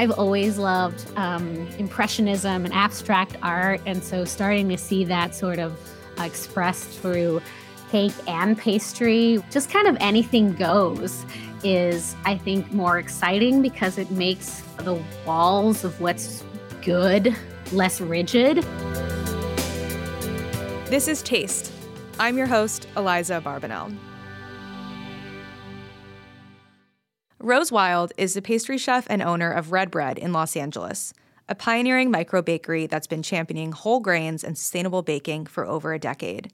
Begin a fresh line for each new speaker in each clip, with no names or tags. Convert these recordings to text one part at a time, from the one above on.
I've always loved um, Impressionism and abstract art. And so starting to see that sort of expressed through cake and pastry, just kind of anything goes, is I think more exciting because it makes the walls of what's good less rigid.
This is Taste. I'm your host, Aliza Abarbanel. Rose Wilde is the pastry chef and owner of Red Bread in Los Angeles, a pioneering micro bakery that's been championing whole grains and sustainable baking for over a decade.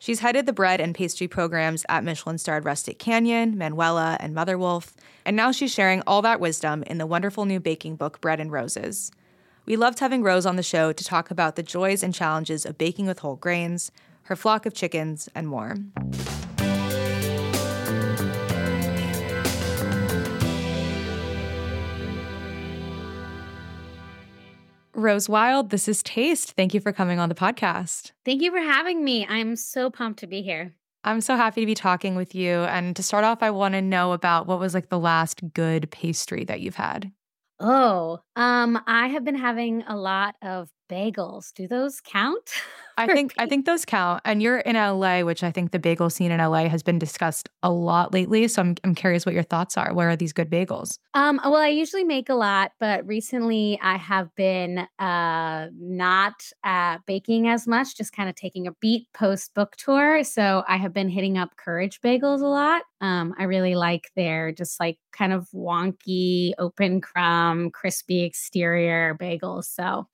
She's headed the bread and pastry programs at Michelin starred Rustic Canyon, Manuela, and Mother Wolf, and now she's sharing all that wisdom in the wonderful new baking book, Bread and Roses. We loved having Rose on the show to talk about the joys and challenges of baking with whole grains, her flock of chickens, and more. Rose Wilde, this is Taste. Thank you for coming on the podcast.
Thank you for having me. I'm so pumped to be here.
I'm so happy to be talking with you. And to start off, I want to know about what was like the last good pastry that you've had.
Oh, um, I have been having a lot of bagels. Do those count?
I think I think those count. And you're in LA, which I think the bagel scene in LA has been discussed a lot lately. So I'm I'm curious what your thoughts are. Where are these good bagels?
Um, well, I usually make a lot, but recently I have been uh not uh baking as much, just kind of taking a beat post book tour. So I have been hitting up Courage Bagels a lot. Um, I really like their just like kind of wonky, open crumb, crispy exterior bagels. So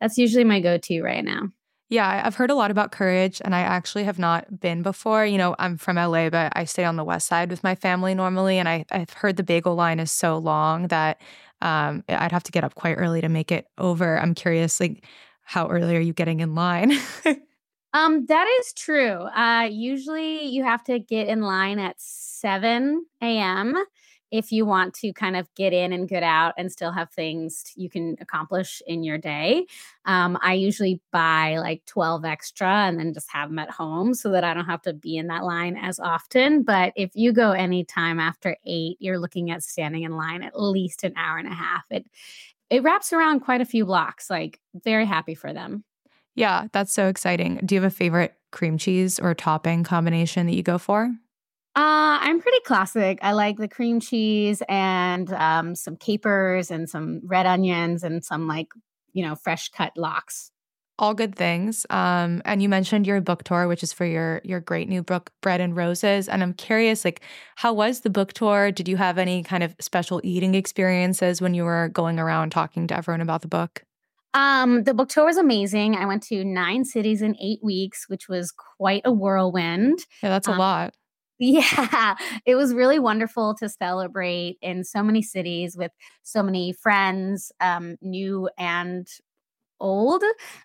that's usually my go-to right now.
Yeah, I've heard a lot about courage and I actually have not been before. You know, I'm from LA, but I stay on the west side with my family normally. And I, I've heard the bagel line is so long that um, I'd have to get up quite early to make it over. I'm curious, like, how early are you getting in line?
um, that is true. Uh, usually you have to get in line at 7 a.m if you want to kind of get in and get out and still have things you can accomplish in your day. Um, I usually buy like 12 extra and then just have them at home so that I don't have to be in that line as often. But if you go anytime after eight, you're looking at standing in line at least an hour and a half. It it wraps around quite a few blocks. Like very happy for them.
Yeah, that's so exciting. Do you have a favorite cream cheese or topping combination that you go for?
Uh, I'm pretty classic. I like the cream cheese and um, some capers and some red onions and some like, you know, fresh cut lox.
All good things. Um, and you mentioned your book tour, which is for your your great new book, Bread and Roses. And I'm curious, like, how was the book tour? Did you have any kind of special eating experiences when you were going around talking to everyone about the book?
Um, the book tour was amazing. I went to nine cities in eight weeks, which was quite a whirlwind.
Yeah, that's a
um,
lot.
Yeah, it was really wonderful to celebrate in so many cities with so many friends, um, new and old.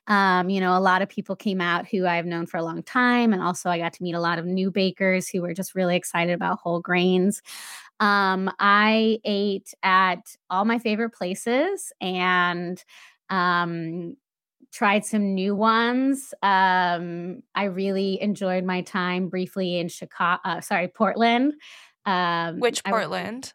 Um, you know, a lot of people came out who I've known for a long time. And also, I got to meet a lot of new bakers who were just really excited about whole grains. Um, I ate at all my favorite places and um, tried some new ones. Um, I really enjoyed my time briefly in Chicago. Uh, sorry, Portland.
Um, Which Portland?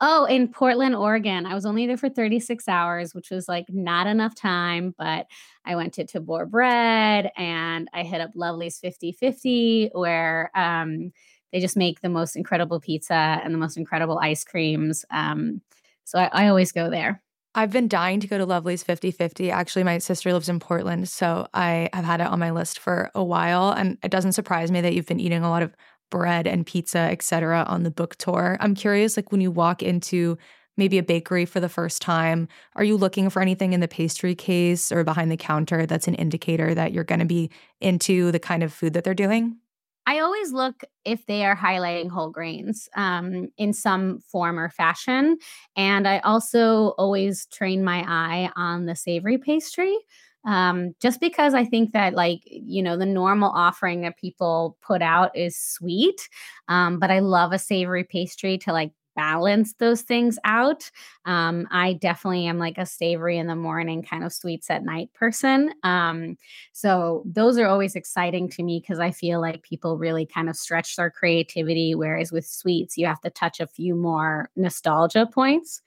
I, oh, in Portland, Oregon. I was only there for 36 hours, which was like not enough time, but I went to Tabor Bread and I hit up Lovely's 50 50, where um, they just make the most incredible pizza and the most incredible ice creams. Um, so I, I always go there.
I've been dying to go to Lovely's 50 50. Actually, my sister lives in Portland, so I have had it on my list for a while. And it doesn't surprise me that you've been eating a lot of bread and pizza, etc., on the book tour. I'm curious, like when you walk into maybe a bakery for the first time, are you looking for anything in the pastry case or behind the counter that's an indicator that you're going to be into the kind of food that they're doing?
I always look if they are highlighting whole grains um, in some form or fashion. And I also always train my eye on the savory pastry. Um, just because I think that, like, you know, the normal offering that people put out is sweet. Um, but I love a savory pastry to like balance those things out. Um, I definitely am like a savory in the morning, kind of sweets at night person. Um, so those are always exciting to me because I feel like people really kind of stretch their creativity. Whereas with sweets, you have to touch a few more nostalgia points.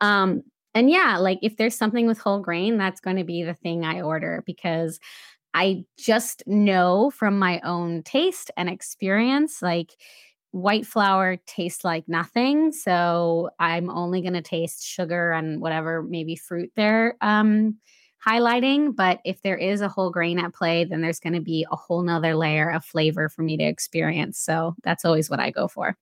Um, and yeah, like if there's something with whole grain, that's going to be the thing I order because I just know from my own taste and experience, like white flour tastes like nothing. So I'm only going to taste sugar and whatever maybe fruit they're um, highlighting. But if there is a whole grain at play, then there's going to be a whole nother layer of flavor for me to experience. So that's always what I go for.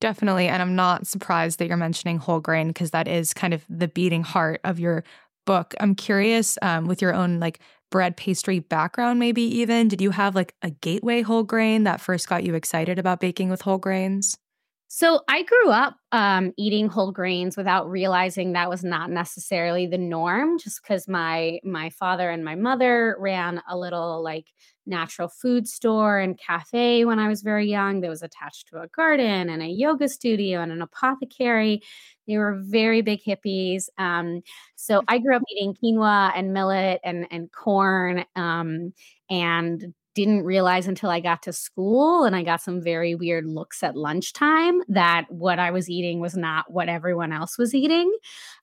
Definitely. And I'm not surprised that you're mentioning whole grain because that is kind of the beating heart of your book. I'm curious um, with your own like bread pastry background, maybe even, did you have like a gateway whole grain that first got you excited about baking with whole grains?
So I grew up um, eating whole grains without realizing that was not necessarily the norm. Just because my my father and my mother ran a little like natural food store and cafe when I was very young. That was attached to a garden and a yoga studio and an apothecary. They were very big hippies. Um, so I grew up eating quinoa and millet and and corn um, and didn't realize until I got to school and I got some very weird looks at lunchtime that what I was eating was not what everyone else was eating.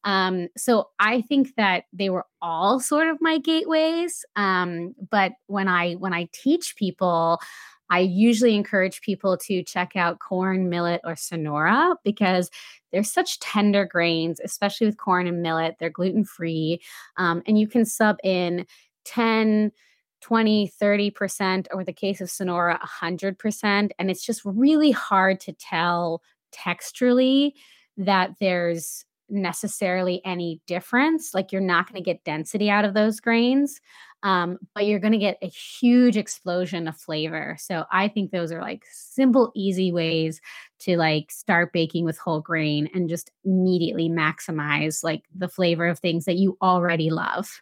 Um, so I think that they were all sort of my gateways. Um, but when I when I teach people, I usually encourage people to check out corn, millet, or sonora because they're such tender grains, especially with corn and millet. They're gluten free, um, and you can sub in 10 20, 30%, or the case of Sonora, 100%. And it's just really hard to tell texturally that there's necessarily any difference. Like you're not going to get density out of those grains, um, but you're going to get a huge explosion of flavor. So I think those are like simple, easy ways to like start baking with whole grain and just immediately maximize like the flavor of things that you already love.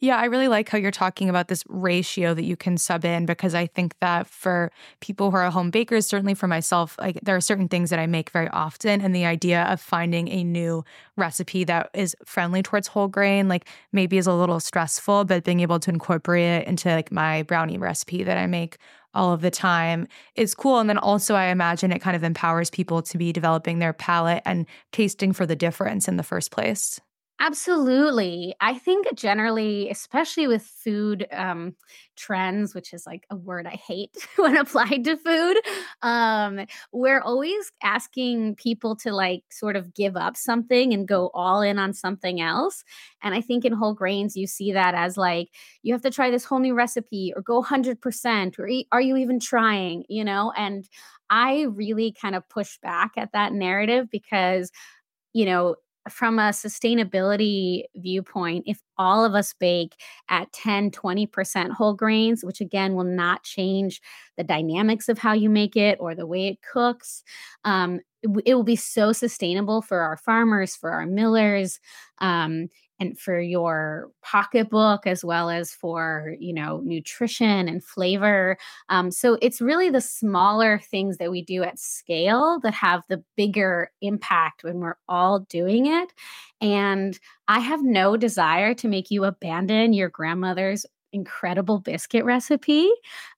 Yeah, I really like how you're talking about this ratio that you can sub in because I think that for people who are home bakers, certainly for myself, like there are certain things that I make very often. And the idea of finding a new recipe that is friendly towards whole grain, like maybe is a little stressful, but being able to incorporate it into like my brownie recipe that I make all of the time is cool. And then also, I imagine it kind of empowers people to be developing their palate and tasting for the difference in the first place.
Absolutely. I think generally, especially with food um, trends, which is like a word I hate when applied to food, um, we're always asking people to like sort of give up something and go all in on something else. And I think in whole grains, you see that as like, you have to try this whole new recipe or go 100% or are you even trying, you know? And I really kind of push back at that narrative because you know from a sustainability viewpoint, if all of us bake at 10, 20% whole grains, which again will not change the dynamics of how you make it or the way it cooks, um, it, it, will be so sustainable for our farmers, for our millers. Um, and for your pocketbook as well as for you know nutrition and flavor um, so it's really the smaller things that we do at scale that have the bigger impact when we're all doing it and i have no desire to make you abandon your grandmother's incredible biscuit recipe.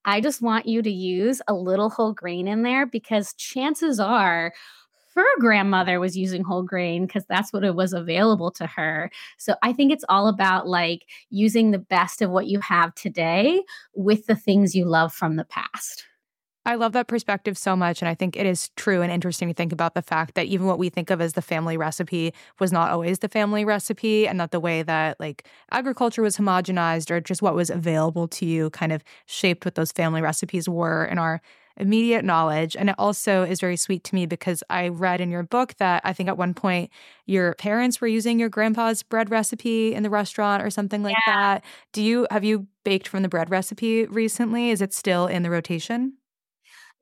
I just want you to use a little whole grain in there because chances are her grandmother was using whole grain because that's what it was available to her. So I think it's all about like using the best of what you have today with the things you love from the past.
I love that perspective so much. And I think it is true and interesting to think about the fact that even what we think of as the family recipe was not always the family recipe, and that the way that like agriculture was homogenized or just what was available to you kind of shaped what those family recipes were in our immediate knowledge. And it also is very sweet to me because I read in your book that I think at one point your parents were using your grandpa's bread recipe in the restaurant or something like yeah. that. Do you have you baked from the bread recipe recently? Is it still in the rotation?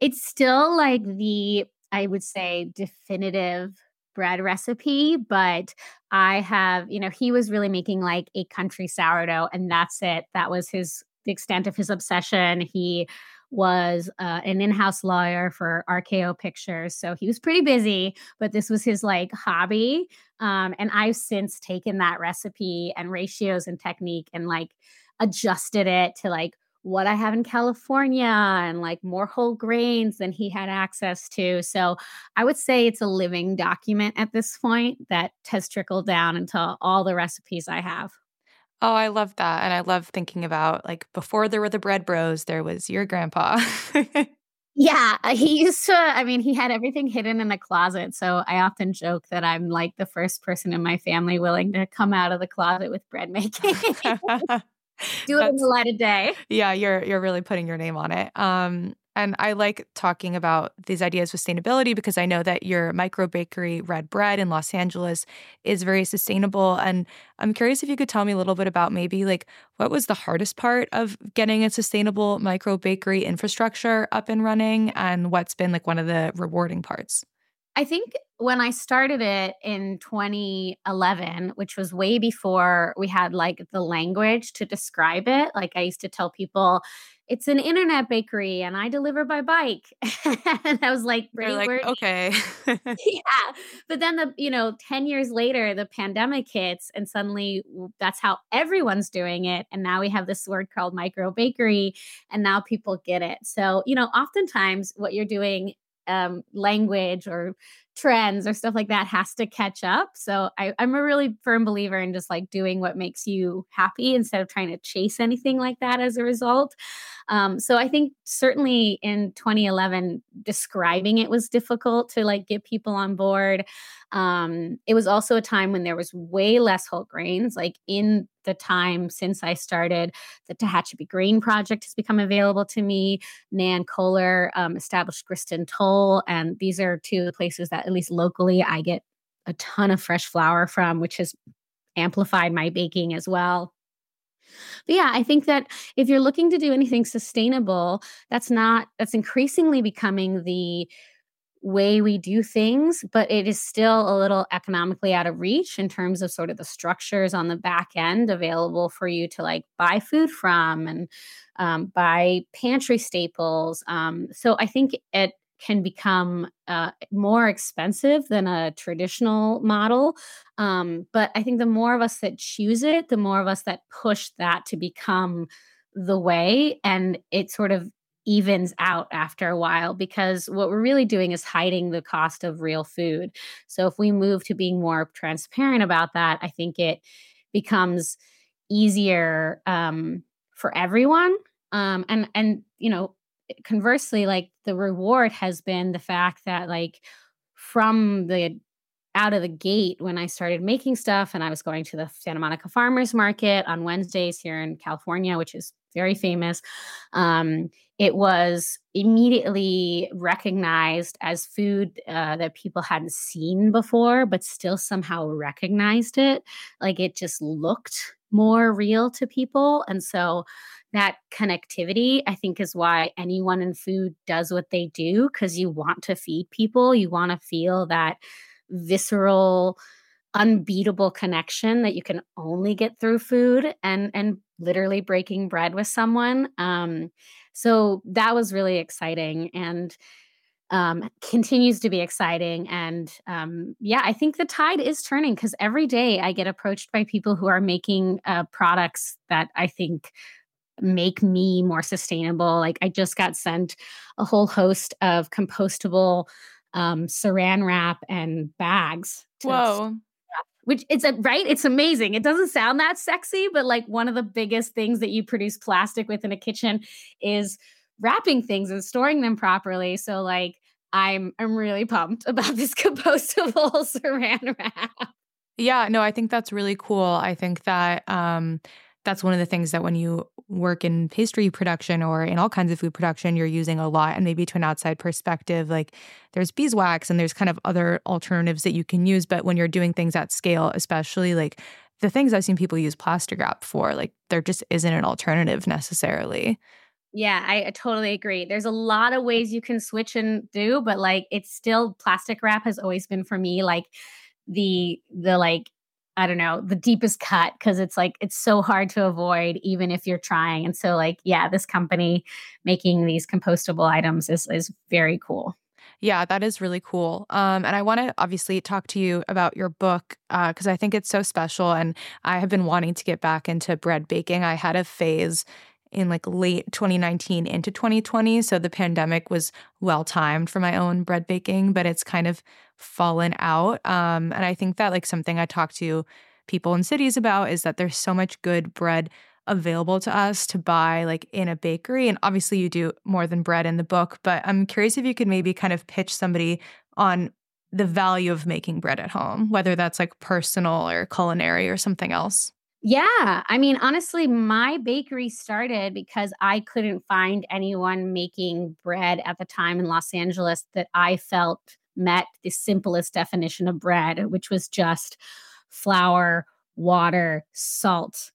It's still like the, I would say, definitive bread recipe, but I have, you know, he was really making like a country sourdough and that's it. That was his the extent of his obsession. He was uh, an in-house lawyer for RKO Pictures, so he was pretty busy. But this was his like hobby, um, and I've since taken that recipe and ratios and technique and like adjusted it to like what I have in California and like more whole grains than he had access to. So I would say it's a living document at this point that has trickled down into all the recipes I have.
Oh, I love that. And I love thinking about like before there were the bread bros, there was your grandpa.
yeah, uh, he used to, I mean, he had everything hidden in the closet. So I often joke that I'm like the first person in my family willing to come out of the closet with bread making. Do it in the light of day.
Yeah, you're you're really putting your name on it. Um, and I like talking about these ideas of sustainability because I know that your micro bakery Red Bread in Los Angeles is very sustainable. And I'm curious if you could tell me a little bit about maybe like what was the hardest part of getting a sustainable micro bakery infrastructure up and running and what's been like one of the rewarding parts?
I think when I started it in 2011, which was way before we had like the language to describe it, like I used to tell people, it's an internet bakery and I deliver by bike. and I was like,
like, okay.
yeah. But then the, you know, 10 years later, the pandemic hits and suddenly that's how everyone's doing it. And now we have this word called micro bakery and now people get it. So, you know, oftentimes what you're doing um, language or trends or stuff like that has to catch up. So I, I'm a really firm believer in just like doing what makes you happy instead of trying to chase anything like that as a result. Um, so I think certainly in 2011, describing it was difficult to like get people on board. Um, it was also a time when there was way less whole grains. Like in the time since I started, the Tehachapi Grain Project has become available to me. Nan Kohler um, established Grist and Toll, and these are two of the places that, at least locally, I get a ton of fresh flour from, which has amplified my baking as well. But yeah, I think that if you're looking to do anything sustainable, that's not, that's increasingly becoming the way we do things, but it is still a little economically out of reach in terms of sort of the structures on the back end available for you to like buy food from and um, buy pantry staples. Um, so I think it can become uh, more expensive than a traditional model. Um, but I think the more of us that choose it, the more of us that push that to become the way, and it sort of evens out after a while because what we're really doing is hiding the cost of real food. So if we move to being more transparent about that, I think it becomes easier um, for everyone. Um, and and you know conversely like the reward has been the fact that like from the out of the gate when I started making stuff and I was going to the Santa Monica Farmers Market on Wednesdays here in California, which is very famous. Um, it was immediately recognized as food uh, that people hadn't seen before, but still somehow recognized it. Like it just looked more real to people. And so that connectivity, I think, is why anyone in food does what they do because you want to feed people. You want to feel that visceral, unbeatable connection that you can only get through food and and literally breaking bread with someone. Um, so that was really exciting and um, continues to be exciting. And um, yeah, I think the tide is turning because every day I get approached by people who are making uh, products that I think make me more sustainable. Like I just got sent a whole host of compostable um, saran wrap and bags.
Whoa.
Which it's a right, it's amazing. It doesn't sound that sexy, but like one of the biggest things that you produce plastic with in a kitchen is wrapping things and storing them properly. So like I'm I'm really pumped about this compostable saran wrap.
Yeah, no, I think that's really cool. I think that um that's one of the things that when you work in pastry production or in all kinds of food production, you're using a lot. And maybe to an outside perspective, like there's beeswax and there's kind of other alternatives that you can use. But when you're doing things at scale, especially like the things I've seen people use plastic wrap for, like there just isn't an alternative necessarily.
Yeah, I, totally agree. There's a lot of ways you can switch and do, but like it's still plastic wrap has always been for me like the the like I don't know, the deepest cut because it's like it's so hard to avoid even if you're trying. And so like, yeah, this company making these compostable items is is very cool.
Yeah, that is really cool. Um, and I want to obviously talk to you about your book because uh, I think it's so special. And I have been wanting to get back into bread baking. I had a phase in like late 2019 into 2020. So the pandemic was well timed for my own bread baking, but it's kind of fallen out. Um, and I think that like something I talk to people in cities about is that there's so much good bread available to us to buy like in a bakery. And obviously you do more than bread in the book, but I'm curious if you could maybe kind of pitch somebody on the value of making bread at home, whether that's like personal or culinary or something else.
Yeah. I mean, honestly, my bakery started because I couldn't find anyone making bread at the time in Los Angeles that I felt met the simplest definition of bread, which was just flour, water, salt.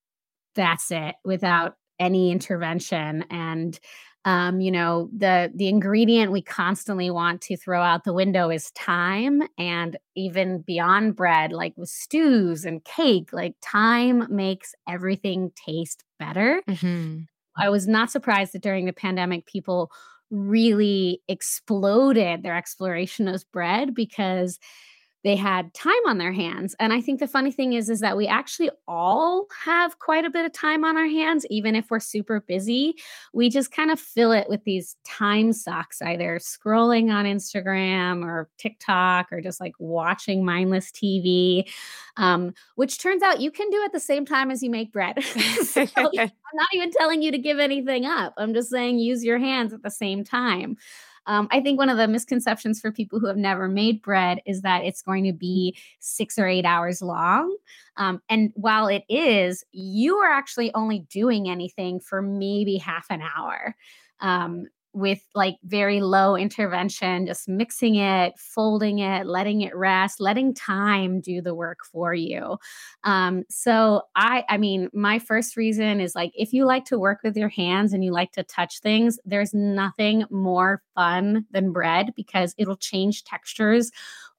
That's it without any intervention. And um, you know the the ingredient we constantly want to throw out the window is time and even beyond bread like with stews and cake like time makes everything taste better mm-hmm. i was not surprised that during the pandemic people really exploded their exploration of bread because they had time on their hands and i think the funny thing is is that we actually all have quite a bit of time on our hands even if we're super busy we just kind of fill it with these time sucks either scrolling on instagram or tiktok or just like watching mindless tv um, which turns out you can do at the same time as you make bread. So i'm not even telling you to give anything up i'm just saying use your hands at the same time um, I think one of the misconceptions for people who have never made bread is that it's going to be six or eight hours long. Um, and while it is, you are actually only doing anything for maybe half an hour. Um, with like very low intervention, just mixing it, folding it, letting it rest, letting time do the work for you. Um, so I, I mean, my first reason is like if you like to work with your hands and you like to touch things, there's nothing more fun than bread because it'll change textures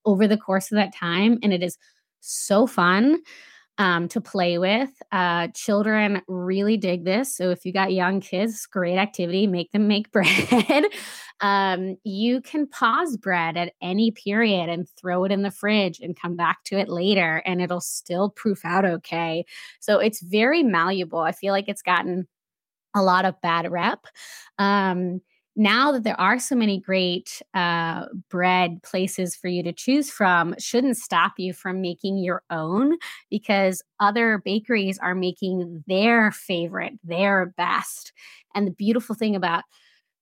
over the course of that time, and it is so fun um, to play with. Uh, children really dig this. So if you got young kids, great activity, make them make bread. um, you can pause bread at any period and throw it in the fridge and come back to it later, and it'll still proof out okay. So it's very malleable. I feel like it's gotten a lot of bad rep. Um, now that there are so many great uh, bread places for you to choose from, shouldn't stop you from making your own because other bakeries are making their favorite, their best. And the beautiful thing about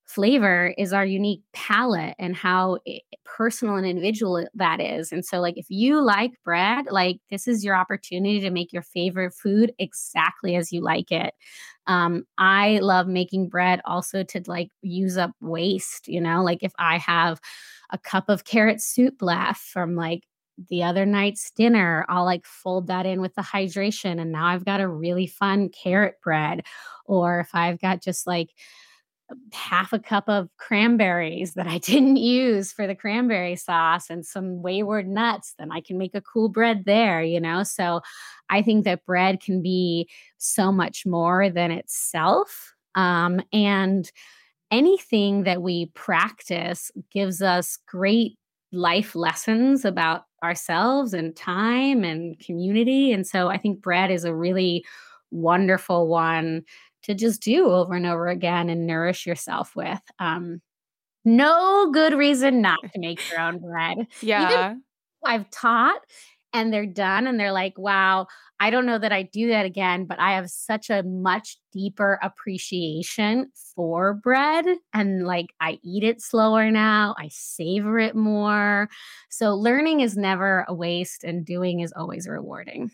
flavor is our unique palate and how personal and individual that is. And so, like, if you like bread, like, this is your opportunity to make your favorite food exactly as you like it. Um, I love making bread also to like use up waste, you know, like if I have a cup of carrot soup left from like the other night's dinner, I'll like fold that in with the hydration. And now I've got a really fun carrot bread. Or if I've got just like, half a cup of cranberries that I didn't use for the cranberry sauce and some wayward nuts, then I can make a cool bread there, you know? So I think that bread can be so much more than itself. Um, and anything that we practice gives us great life lessons about ourselves and time and community. And so I think bread is a really wonderful one to just do over and over again and nourish yourself with. Um, no good reason not to make your own bread.
Yeah. Even
I've taught and they're done and they're like, wow, I don't know that I do that again, but I have such a much deeper appreciation for bread and like I eat it slower now, I savor it more. So learning is never a waste and doing is always rewarding.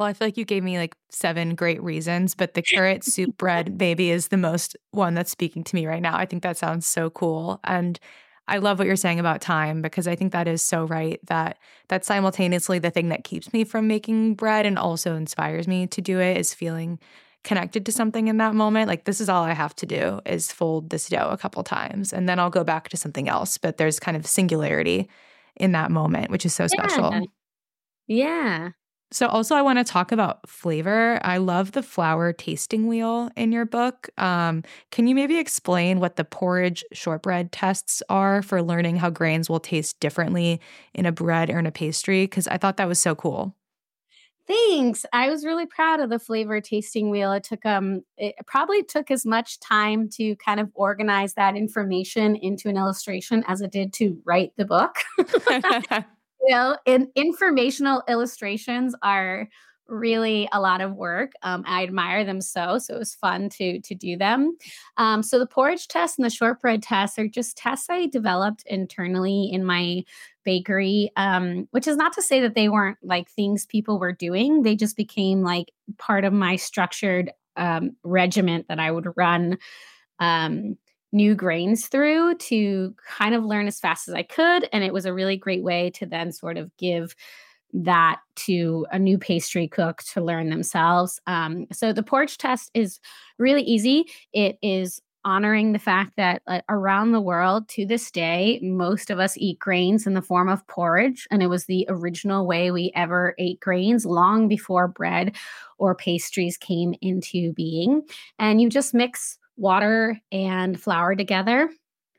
Well, I feel like you gave me like seven great reasons, but the carrot soup bread baby is the most one that's speaking to me right now. I think that sounds so cool. And I love what you're saying about time because I think that is so right that that's simultaneously the thing that keeps me from making bread and also inspires me to do it is feeling connected to something in that moment. Like this is all I have to do is fold this dough a couple times and then I'll go back to something else, but there's kind of singularity in that moment, which is so
yeah.
special.
Yeah.
So, also, I want to talk about flavor. I love the flour tasting wheel in your book. Um, can you maybe explain what the porridge shortbread tests are for learning how grains will taste differently in a bread or in a pastry? Because I thought that was so cool.
Thanks. I was really proud of the flavor tasting wheel. It took um it probably took as much time to kind of organize that information into an illustration as it did to write the book. in informational illustrations are really a lot of work. Um, I admire them so, so it was fun to to do them. Um, so the porridge test and the shortbread test are just tests I developed internally in my bakery, um, which is not to say that they weren't like things people were doing. They just became like part of my structured um, regiment that I would run. New grains through to kind of learn as fast as I could. And it was a really great way to then sort of give that to a new pastry cook to learn themselves. Um, so the porridge test is really easy. It is honoring the fact that uh, around the world to this day, most of us eat grains in the form of porridge. And it was the original way we ever ate grains long before bread or pastries came into being. And you just mix water and flour together.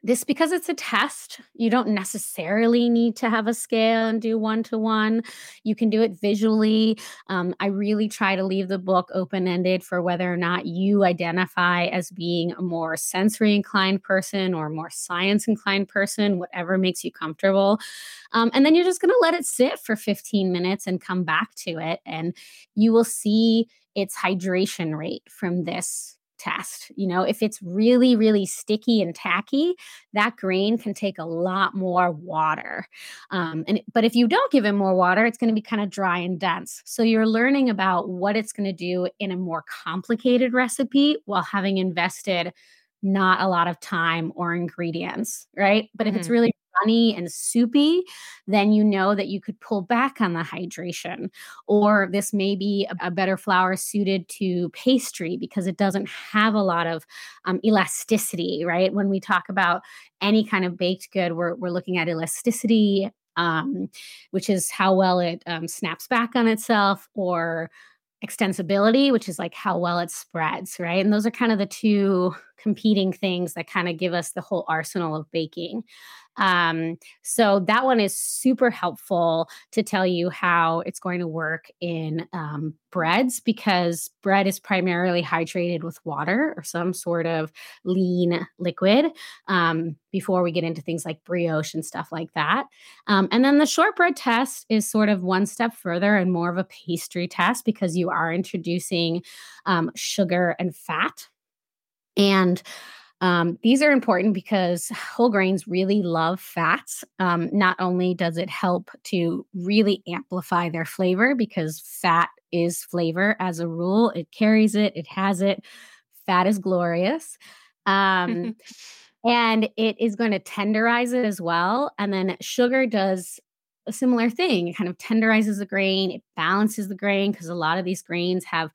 This because it's a test you don't necessarily need to have a scale and do one to one you can do it visually. Um, i really try to leave the book open ended for whether or not you identify as being a more sensory inclined person or more science inclined person whatever makes you comfortable. Um, and then you're just going to let it sit for 15 minutes and come back to it and you will see its hydration rate from this test. You know, if it's really, really sticky and tacky, that grain can take a lot more water. Um, and but if you don't give it more water, it's going to be kind of dry and dense. So you're learning about what it's going to do in a more complicated recipe while having invested not a lot of time or ingredients, right? But if mm-hmm. it's really runny and soupy, then you know that you could pull back on the hydration. Or this may be a, a better flour suited to pastry because it doesn't have a lot of um, elasticity, right? When we talk about any kind of baked good, we're, we're looking at elasticity, um, which is how well it um, snaps back on itself, or extensibility, which is like how well it spreads, right? And those are kind of the two competing things that kind of give us the whole arsenal of baking. Um, so that one is super helpful to tell you how it's going to work in um, breads because bread is primarily hydrated with water or some sort of lean liquid um, before we get into things like brioche and stuff like that. Um, and then the shortbread test is sort of one step further and more of a pastry test because you are introducing um, sugar and fat. And um, these are important because whole grains really love fats. Um, not only does it help to really amplify their flavor, because fat is flavor as a rule, it carries it, it has it. Fat is glorious. Um, and it is going to tenderize it as well. And then sugar does a similar thing. It kind of tenderizes the grain, it balances the grain because a lot of these grains have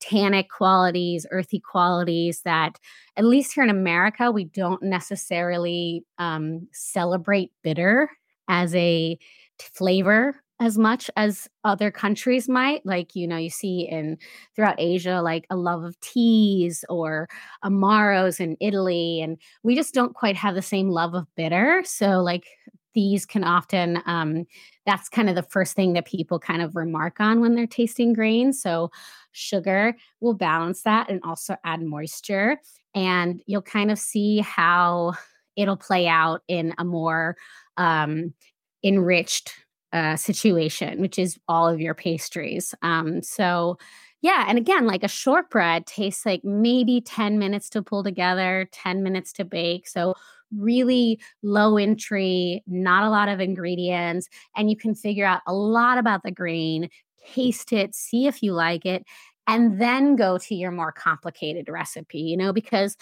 tannic qualities, earthy qualities that, at least here in America, we don't necessarily um, celebrate bitter as a flavor as much as other countries might. Like you know you see in throughout asia like a love of teas or amaros in italy and we just don't quite have the same love of bitter. So like these can often um, that's kind of the first thing that people kind of remark on when they're tasting grains so sugar will balance that and also add moisture. And you'll kind of see how it'll play out in a more um, enriched uh, situation, which is all of your pastries. Um, so, yeah. And again, like a shortbread tastes like maybe 10 minutes to pull together, 10 minutes to bake. So, really low entry, not a lot of ingredients, and you can figure out a lot about the grain, taste it, see if you like it, and then go to your more complicated recipe, you know, because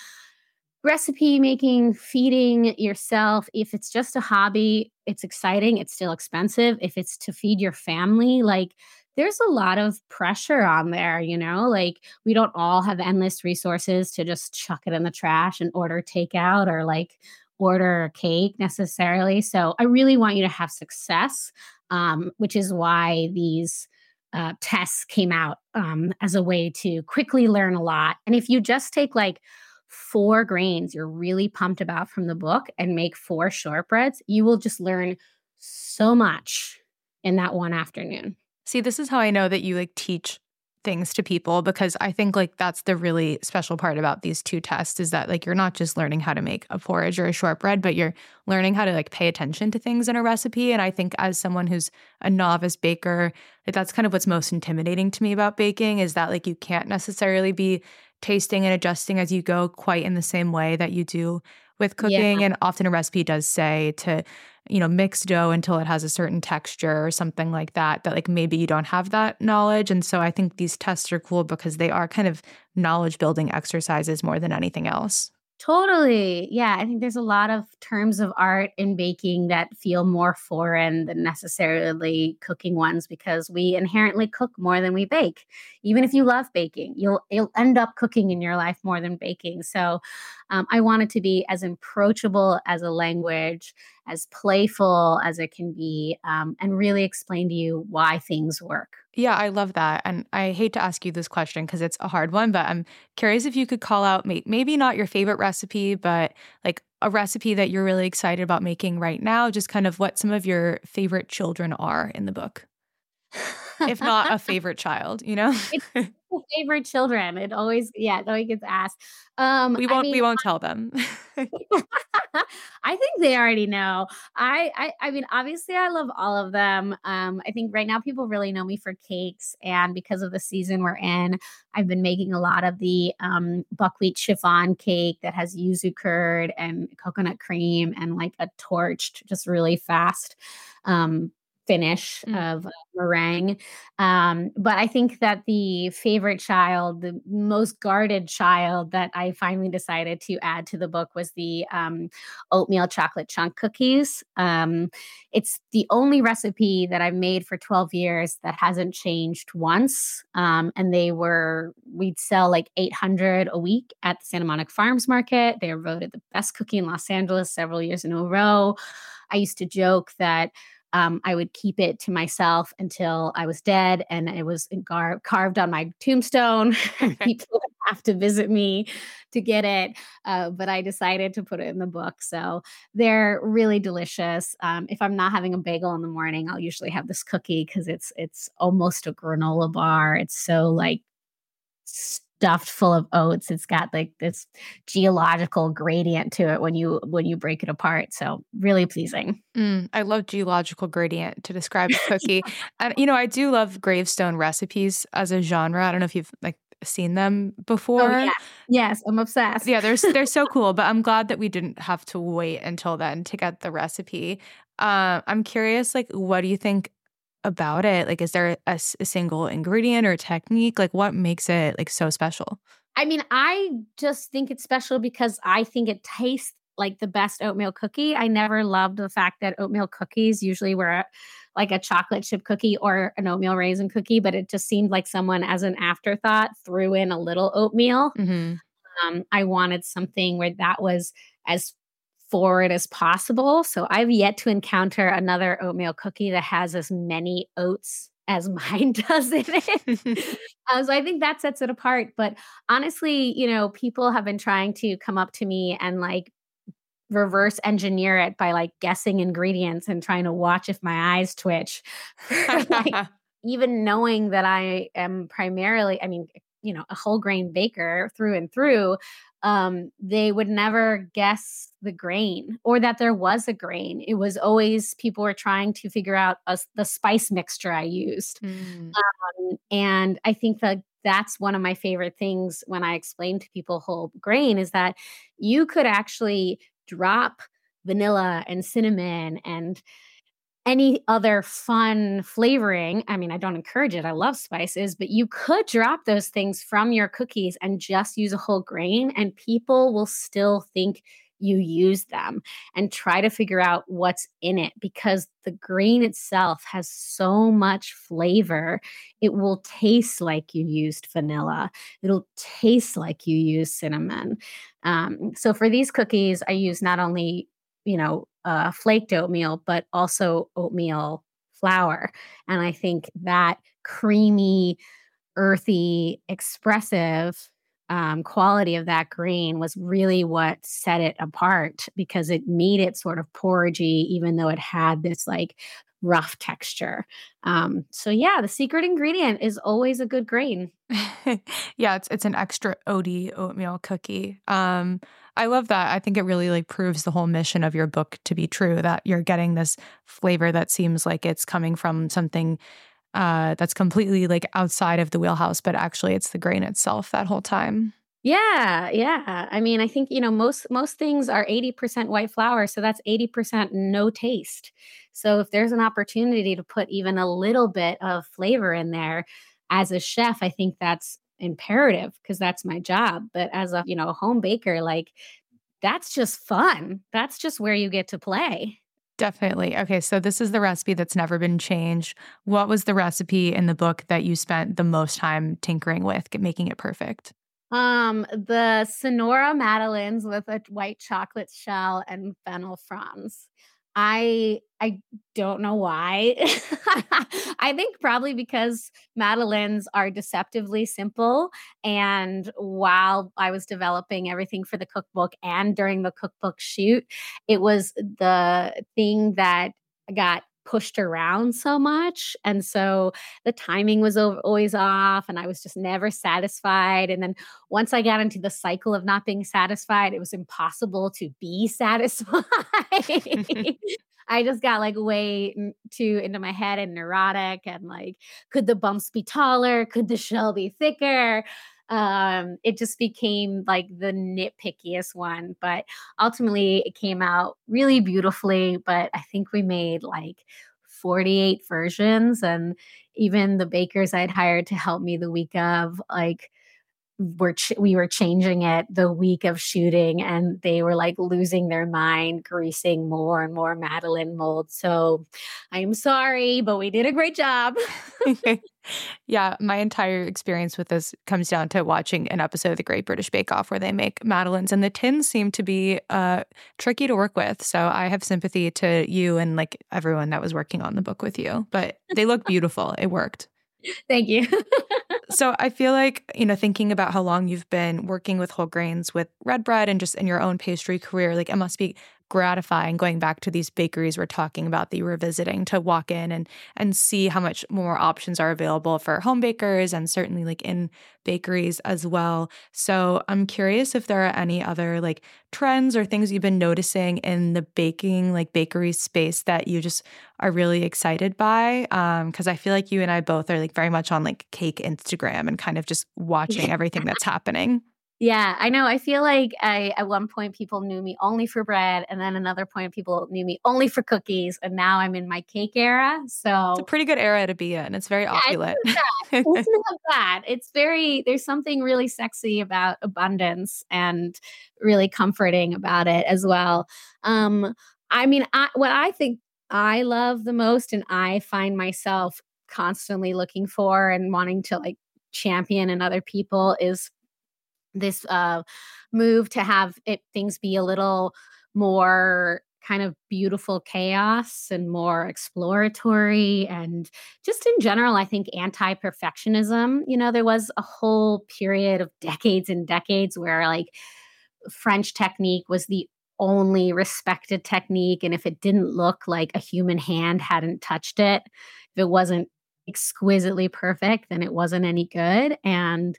recipe making, feeding yourself, if it's just a hobby, it's exciting, it's still expensive. If it's to feed your family, like there's a lot of pressure on there, you know, like we don't all have endless resources to just chuck it in the trash and order takeout or like order a cake necessarily. So I really want you to have success, um, which is why these uh, tests came out um, as a way to quickly learn a lot. And if you just take like four grains you're really pumped about from the book and make four shortbreads, you will just learn so much in that one afternoon.
See, this is how I know that you like teach things to people because I think like that's the really special part about these two tests is that like you're not just learning how to make a porridge or a shortbread, but you're learning how to like pay attention to things in a recipe. And I think as someone who's a novice baker, like that's kind of what's most intimidating to me about baking is that like you can't necessarily be tasting and adjusting as you go quite in the same way that you do with cooking. Yeah. And often a recipe does say to, you know, mix dough until it has a certain texture or something like that, that like maybe you don't have that knowledge. And so I think these tests are cool because they are kind of knowledge building exercises more than anything else.
Totally. Yeah. I think there's a lot of terms of art in baking that feel more foreign than necessarily cooking ones because we inherently cook more than we bake. Even if you love baking, you'll you'll end up cooking in your life more than baking. So um, I want it to be as approachable as a language, as playful as it can be, um, and really explain to you why things work.
Yeah, I love that. And I hate to ask you this question because it's a hard one, but I'm curious if you could call out maybe not your favorite recipe, but like a recipe that you're really excited about making right now, just kind of what some of your favorite children are in the book. if not a favorite child, you know?
it's favorite children. It always, yeah, it always gets asked. Um,
we won't, I mean, we won't tell them.
I think they already know. I, I, I mean, obviously, I love all of them. Um, I think right now people really know me for cakes, and because of the season we're in, I've been making a lot of the um, buckwheat chiffon cake that has yuzu curd and coconut cream and like a torched, just really fast um, finish mm. of meringue. Um, but I think that the favorite child, the most guarded child that I finally decided to add to the book was the um, oatmeal chocolate chunk cookies. Um, it's the only recipe that I've made for 12 years that hasn't changed once. Um, and they were, we'd sell like 800 a week at the Santa Monica Farms Market. They were voted the best cookie in Los Angeles several years in a row. I used to joke that um, I would keep it to myself until I was dead, and it was gar- carved on my tombstone. People would have to visit me to get it, uh, but I decided to put it in the book. So they're really delicious. Um, if I'm not having a bagel in the morning, I'll usually have this cookie because it's it's almost a granola bar. It's so like stuffed full of oats. It's got like this geological gradient to it when you when you break it apart. So really pleasing.
Mm, I love geological gradient to describe a cookie. and you know, I do love gravestone recipes as a genre. I don't know if you've like seen them before. Oh,
yeah. Yes, I'm obsessed.
yeah, they're they're so cool. But I'm glad that we didn't have to wait until then to get the recipe. Uh, I'm curious, like, what do you think about it? Like, is there a, a single ingredient or technique? Like, what makes it like so special?
I mean, I just think it's special because I think it tastes like the best oatmeal cookie. I never loved the fact that oatmeal cookies usually were like a chocolate chip cookie or an oatmeal raisin cookie, but it just seemed like someone, as an afterthought, threw in a little oatmeal. Mm-hmm. Um, I wanted something where that was as forward as possible. So I've yet to encounter another oatmeal cookie that has as many oats as mine does in it. uh, so I think that sets it apart. But honestly, you know, people have been trying to come up to me and like reverse engineer it by like guessing ingredients and trying to watch if my eyes twitch. like, even knowing that I am primarily, I mean, you know, a whole grain baker through and through, um, they would never guess the grain or that there was a grain. It was always people were trying to figure out a, the spice mixture I used. Mm. Um, and I think that that's one of my favorite things when I explain to people whole grain is that you could actually drop vanilla and cinnamon and any other fun flavoring. I mean, I don't encourage it. I love spices, but you could drop those things from your cookies and just use a whole grain, and people will still think you use them and try to figure out what's in it because the grain itself has so much flavor. It will taste like you used vanilla, it'll taste like you used cinnamon. Um, so for these cookies, I use not only you know uh, flaked oatmeal, but also oatmeal flour. And I think that creamy, earthy, expressive um, quality of that grain was really what set it apart because it made it sort of porridgey, even though it had this like rough texture. Um, so yeah, the secret ingredient is always a good grain.
yeah, it's it's an extra oaty oatmeal cookie. Um, I love that. I think it really like proves the whole mission of your book to be true that you're getting this flavor that seems like it's coming from something uh, that's completely like outside of the wheelhouse, but actually it's the grain itself that whole time.
Yeah, yeah. I mean, I think, you know, most most things are 80% white flour, so that's 80% no taste. So if there's an opportunity to put even a little bit of flavor in there as a chef, I think that's imperative because that's my job. But as a, you know, home baker, like that's just fun. That's just where you get to play.
Definitely. Okay, so this is the recipe that's never been changed. What was the recipe in the book that you spent the most time tinkering with, making it perfect?
Um, the Sonora Madeleines with a white chocolate shell and fennel fronds. I I don't know why. I think probably because Madeleines are deceptively simple. And while I was developing everything for the cookbook and during the cookbook shoot, it was the thing that got pushed around so much. And so the timing was always off, and I was just never satisfied. And then once I got into the cycle of not being satisfied, it was impossible to be satisfied. I just got like way too into my head and neurotic and like, could the bumps be taller? Could the shell be thicker? Um, it just became like the nitpickiest one. But ultimately, it came out really beautifully. But I think we made like 48 versions, and even the bakers I'd hired to help me the week of, like, were ch- we were changing it the week of shooting and they were like losing their mind greasing more and more madeleine mold so i'm sorry but we did a great job.
Yeah my entire experience with this comes down to watching an episode of the great british bake off where they make madeleines and the tins seem to be uh, tricky to work with. So i have sympathy to you and like everyone that was working on the book with you but they look beautiful. It worked.
Thank you.
So I feel like, you know, thinking about how long you've been working with whole grains with red bread and just in your own pastry career, like it must be gratifying going back to these bakeries we're talking about that you were visiting to walk in and and see how much more options are available for home bakers and certainly like in bakeries as well. So I'm curious if there are any other like trends or things you've been noticing in the baking like bakery space that you just are really excited by um because I feel like you and I both are like very much on like cake Instagram and kind of just watching everything that's happening.
Yeah, I know. I feel like I at one point people knew me only for bread, and then another point people knew me only for cookies, and now I'm in my cake era. So
it's a pretty good era to be in. It's very yeah, opulent.
It's, it's not bad. It's very there's something really sexy about abundance and really comforting about it as well. Um, I mean, I, what I think I love the most, and I find myself constantly looking for and wanting to like champion in other people is this uh, move to have it things be a little more kind of beautiful chaos and more exploratory and just in general i think anti-perfectionism you know there was a whole period of decades and decades where like french technique was the only respected technique and if it didn't look like a human hand hadn't touched it if it wasn't exquisitely perfect then it wasn't any good and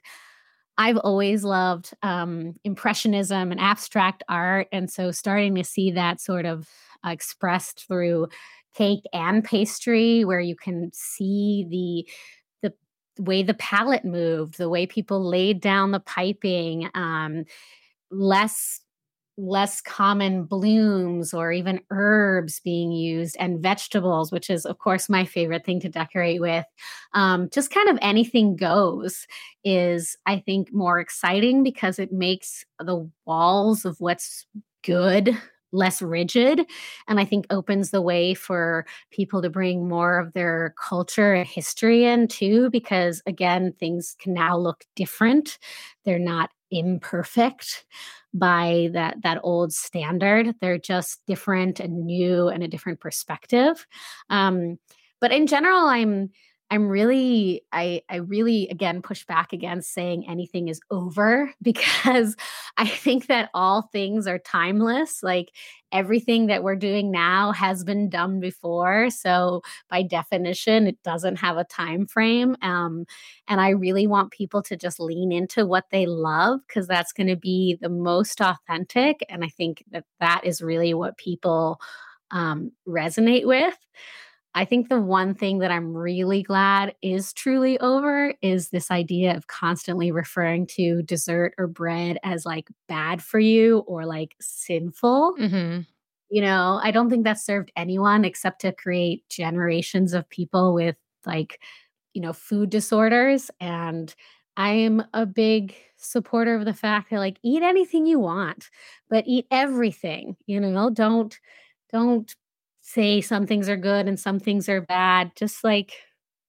I've always loved um, impressionism and abstract art. And so starting to see that sort of uh, expressed through cake and pastry, where you can see the the way the palette moved, the way people laid down the piping, um, less less common blooms or even herbs being used and vegetables which is of course my favorite thing to decorate with. Um, just kind of anything goes is i think more exciting because it makes the walls of what's good less rigid and i think opens the way for people to bring more of their culture and history in too because again things can now look different. They're not imperfect by that that old standard. They're just different and new and a different perspective. Um, but in general i'm I'm really I I really again push back against saying anything is over because I think that all things are timeless. Like everything that we're doing now has been done before, so by definition it doesn't have a time frame. Um, and I really want people to just lean into what they love because that's going to be the most authentic and I think that that is really what people um, resonate with. I think the one thing that I'm really glad is truly over is this idea of constantly referring to dessert or bread as like bad for you or like sinful. Mm-hmm. You know, I don't think that served anyone except to create generations of people with like, you know, food disorders. And I am a big supporter of the fact that like eat anything you want, but eat everything, you know, don't don't say some things are good and some things are bad. Just like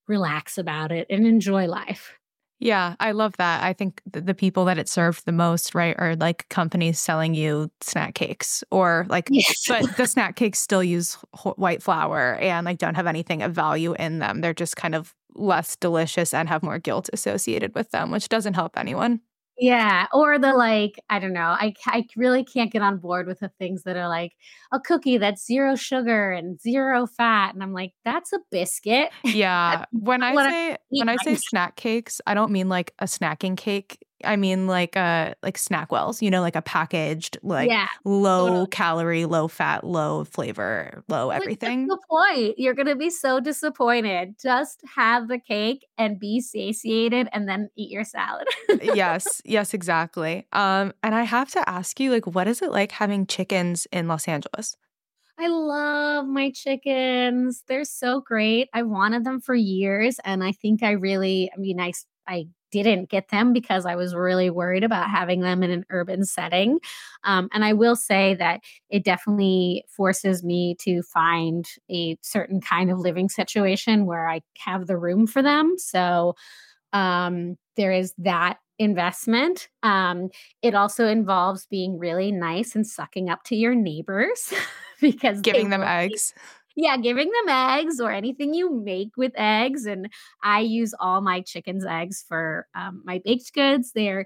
relax about it and enjoy life.
Yeah, I love that. I think the people that it served the most, right, are like companies selling you snack cakes or like, yes. but the snack cakes still use white flour and like don't have anything of value in them. They're just kind of less delicious and have more guilt associated with them, which doesn't help anyone.
Yeah, or the like, I don't know. I I really can't get on board with the things that are like a cookie that's zero sugar and zero fat, and I'm like, that's a biscuit.
Yeah, when I say when I say snack cakes, I don't mean like a snacking cake I mean like uh like SnackWells, you know, like a packaged, like yeah, low totally. calorie, low fat, low flavor, low everything.
Like, the point. You're gonna be so disappointed. Just have the cake and be satiated and then eat your salad.
yes, yes, exactly. Um, and I have to ask you, like, what is it like having chickens in Los Angeles?
I love my chickens. They're so great. I wanted them for years and I think I really I mean I I didn't get them because I was really worried about having them in an urban setting. Um, and I will say that it definitely forces me to find a certain kind of living situation where I have the room for them. So um, there is that investment. Um, it also involves being really nice and sucking up to your neighbors because
giving them eggs
yeah, giving them eggs or anything you make with eggs. And I use all my chicken's eggs for um, my baked goods. They're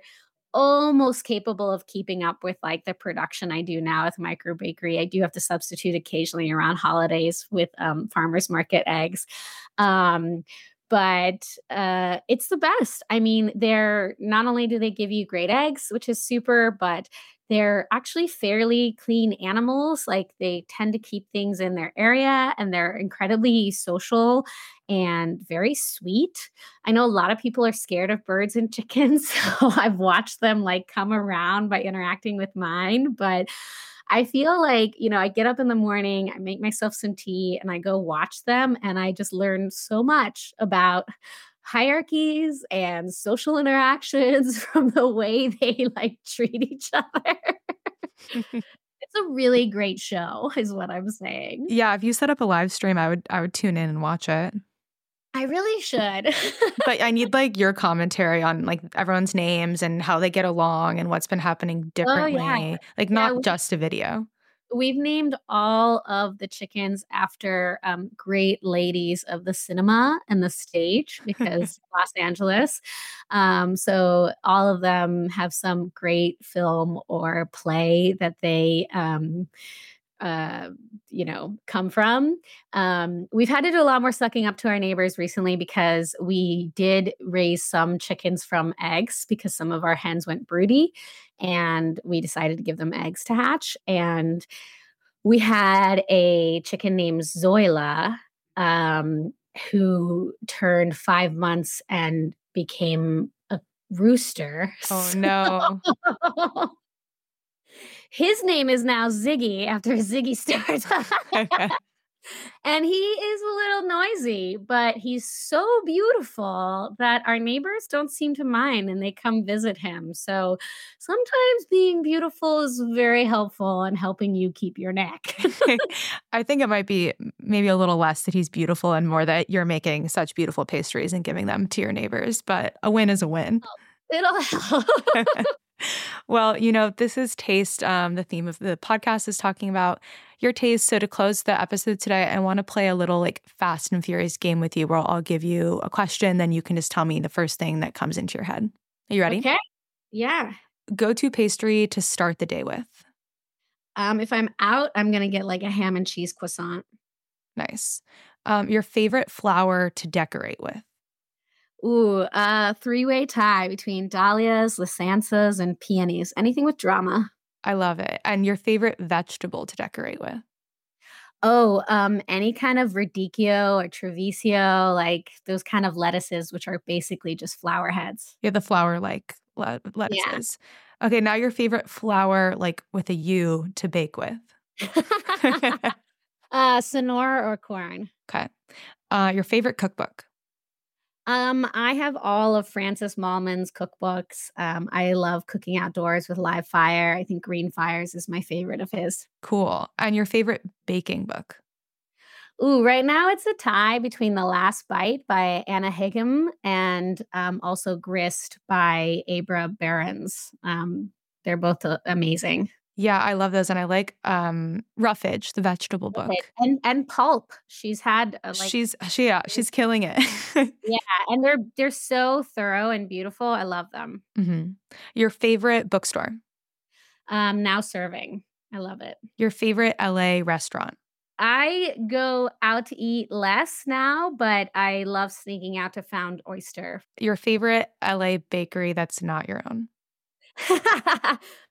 almost capable of keeping up with like the production I do now with micro bakery. I do have to substitute occasionally around holidays with um, farmers market eggs. Um, but uh, it's the best. I mean, they're not only do they give you great eggs, which is super, but they're actually fairly clean animals. Like they tend to keep things in their area and they're incredibly social and very sweet. I know a lot of people are scared of birds and chickens. So I've watched them like come around by interacting with mine. But I feel like, you know, I get up in the morning, I make myself some tea, and I go watch them. And I just learn so much about hierarchies and social interactions from the way they like treat each other. it's a really great show is what I'm saying.
Yeah, if you set up a live stream, I would I would tune in and watch it.
I really should.
but I need like your commentary on like everyone's names and how they get along and what's been happening differently. Oh, yeah. Like not yeah, just a video
we've named all of the chickens after um, great ladies of the cinema and the stage because Los Angeles. Um, so all of them have some great film or play that they. Um, uh, you know, come from. Um, we've had to do a lot more sucking up to our neighbors recently because we did raise some chickens from eggs because some of our hens went broody and we decided to give them eggs to hatch. And we had a chicken named Zoila um, who turned five months and became a rooster.
Oh, no.
His name is now Ziggy after Ziggy Stardust and he is a little noisy, but he's so beautiful that our neighbors don't seem to mind and they come visit him. So sometimes being beautiful is very helpful in helping you keep your neck.
I think it might be maybe a little less that he's beautiful and more that you're making such beautiful pastries and giving them to your neighbors, but a win is a win.
Oh, it'll help.
Well, you know, this is taste. Um, the theme of the podcast is talking about your taste. So to close the episode today, I want to play a little like fast and furious game with you where I'll give you a question, then you can just tell me the first thing that comes into your head. Are you ready?
Okay. Yeah.
Go to pastry to start the day with.
Um, if I'm out, I'm gonna get like a ham and cheese croissant.
Nice. Um, your favorite flower to decorate with.
Ooh, uh, three-way tie between dahlias, lisianthus, and peonies. Anything with drama.
I love it. And your favorite vegetable to decorate with.
Oh, um, any kind of radicchio or treviso, like those kind of lettuces, which are basically just flower heads.
Yeah, the flower like le- lettuces. Yeah. Okay, now your favorite flower, like with a U, to bake with.
uh, Sonora or corn.
Okay. Uh, your favorite cookbook.
Um, I have all of Francis Mallmann's cookbooks. Um, I love cooking outdoors with live fire. I think Green Fires is my favorite of his.
Cool. And your favorite baking book?
Ooh, right now it's a tie between The Last Bite by Anna Higham and um, also Grist by Abra Berens. Um, they're both uh, amazing.
Yeah, I love those, and I like um Ruffage, the vegetable book, okay.
and and Pulp. She's had
uh, like, she's she yeah she's killing it.
yeah, and they're they're so thorough and beautiful. I love them.
Mm-hmm. Your favorite bookstore?
Um, now serving. I love it.
Your favorite LA restaurant?
I go out to eat less now, but I love sneaking out to Found Oyster.
Your favorite LA bakery that's not your own?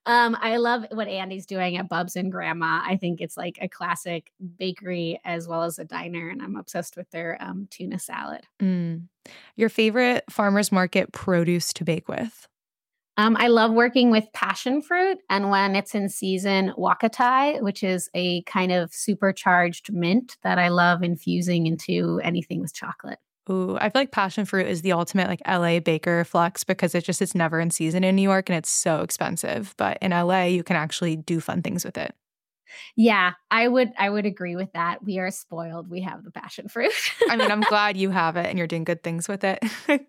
um, I love what Andy's doing at Bubs and Grandma. I think it's like a classic bakery as well as a diner, and I'm obsessed with their um, tuna salad.
Mm. Your favorite farmers market produce to bake with?
Um, I love working with passion fruit, and when it's in season, huacatay, which is a kind of supercharged mint that I love infusing into anything with chocolate.
Ooh, I feel like passion fruit is the ultimate like LA baker flex because it's just it's never in season in New York and it's so expensive. But in LA, you can actually do fun things with it.
Yeah, I would I would agree with that. We are spoiled. We have the passion fruit.
I mean, I'm glad you have it and you're doing good things with it.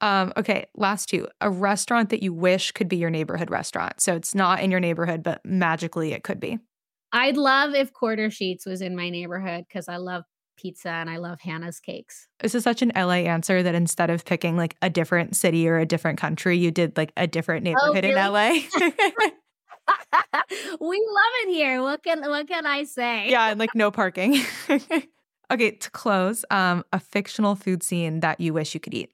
um, okay, last two. A restaurant that you wish could be your neighborhood restaurant. So it's not in your neighborhood, but magically it could be.
I'd love if Quarter Sheets was in my neighborhood because I love pizza and I love Hannah's cakes.
This is such an LA answer that instead of picking like a different city or a different country, you did like a different oh, neighborhood oh, really? in LA.
we love it here. What can what can I say?
Yeah, and like no parking. okay, to close, um, a fictional food scene that you wish you could eat.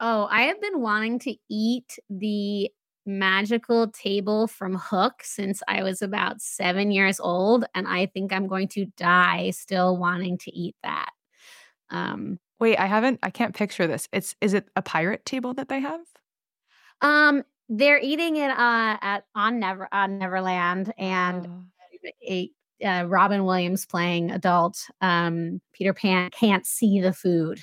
Oh, I have been wanting to eat the magical table from Hook since I was about seven years old, and I think I'm going to die still wanting to eat that.
Um, Wait, I haven't. I can't picture this. It's is it a pirate table that they have?
Um, they're eating it uh, at on Never on Neverland, and oh. a, uh, Robin Williams playing adult. Um, Peter Pan can't see the food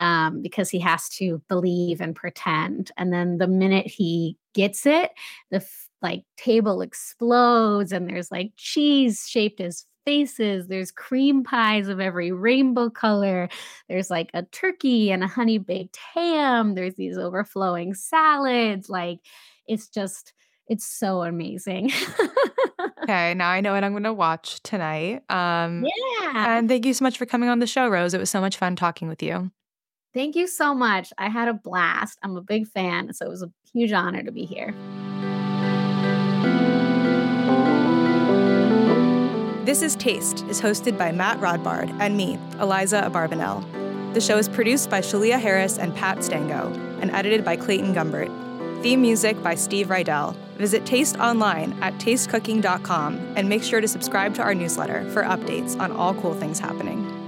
um, because he has to believe and pretend. And then the minute he gets it, the like table explodes and there's like cheese shaped as faces. There's cream pies of every rainbow color. There's like a turkey and a honey baked ham. There's these overflowing salads. Like it's just, it's so amazing.
okay, now I know what I'm going to watch tonight.
Um, yeah.
And thank you so much for coming on the show, Rose. It was so much fun talking with you.
Thank you so much. I had a blast. I'm a big fan, so it was a huge honor to be here.
This is Taste is hosted by Matt Rodbard and me, Aliza Abarbanel. The show is produced by Shalia Harris and Pat Stango and edited by Clayton Gumbert. Theme music by Steve Rydell. Visit Taste online at tastecooking.com and make sure to subscribe to our newsletter for updates on all cool things happening.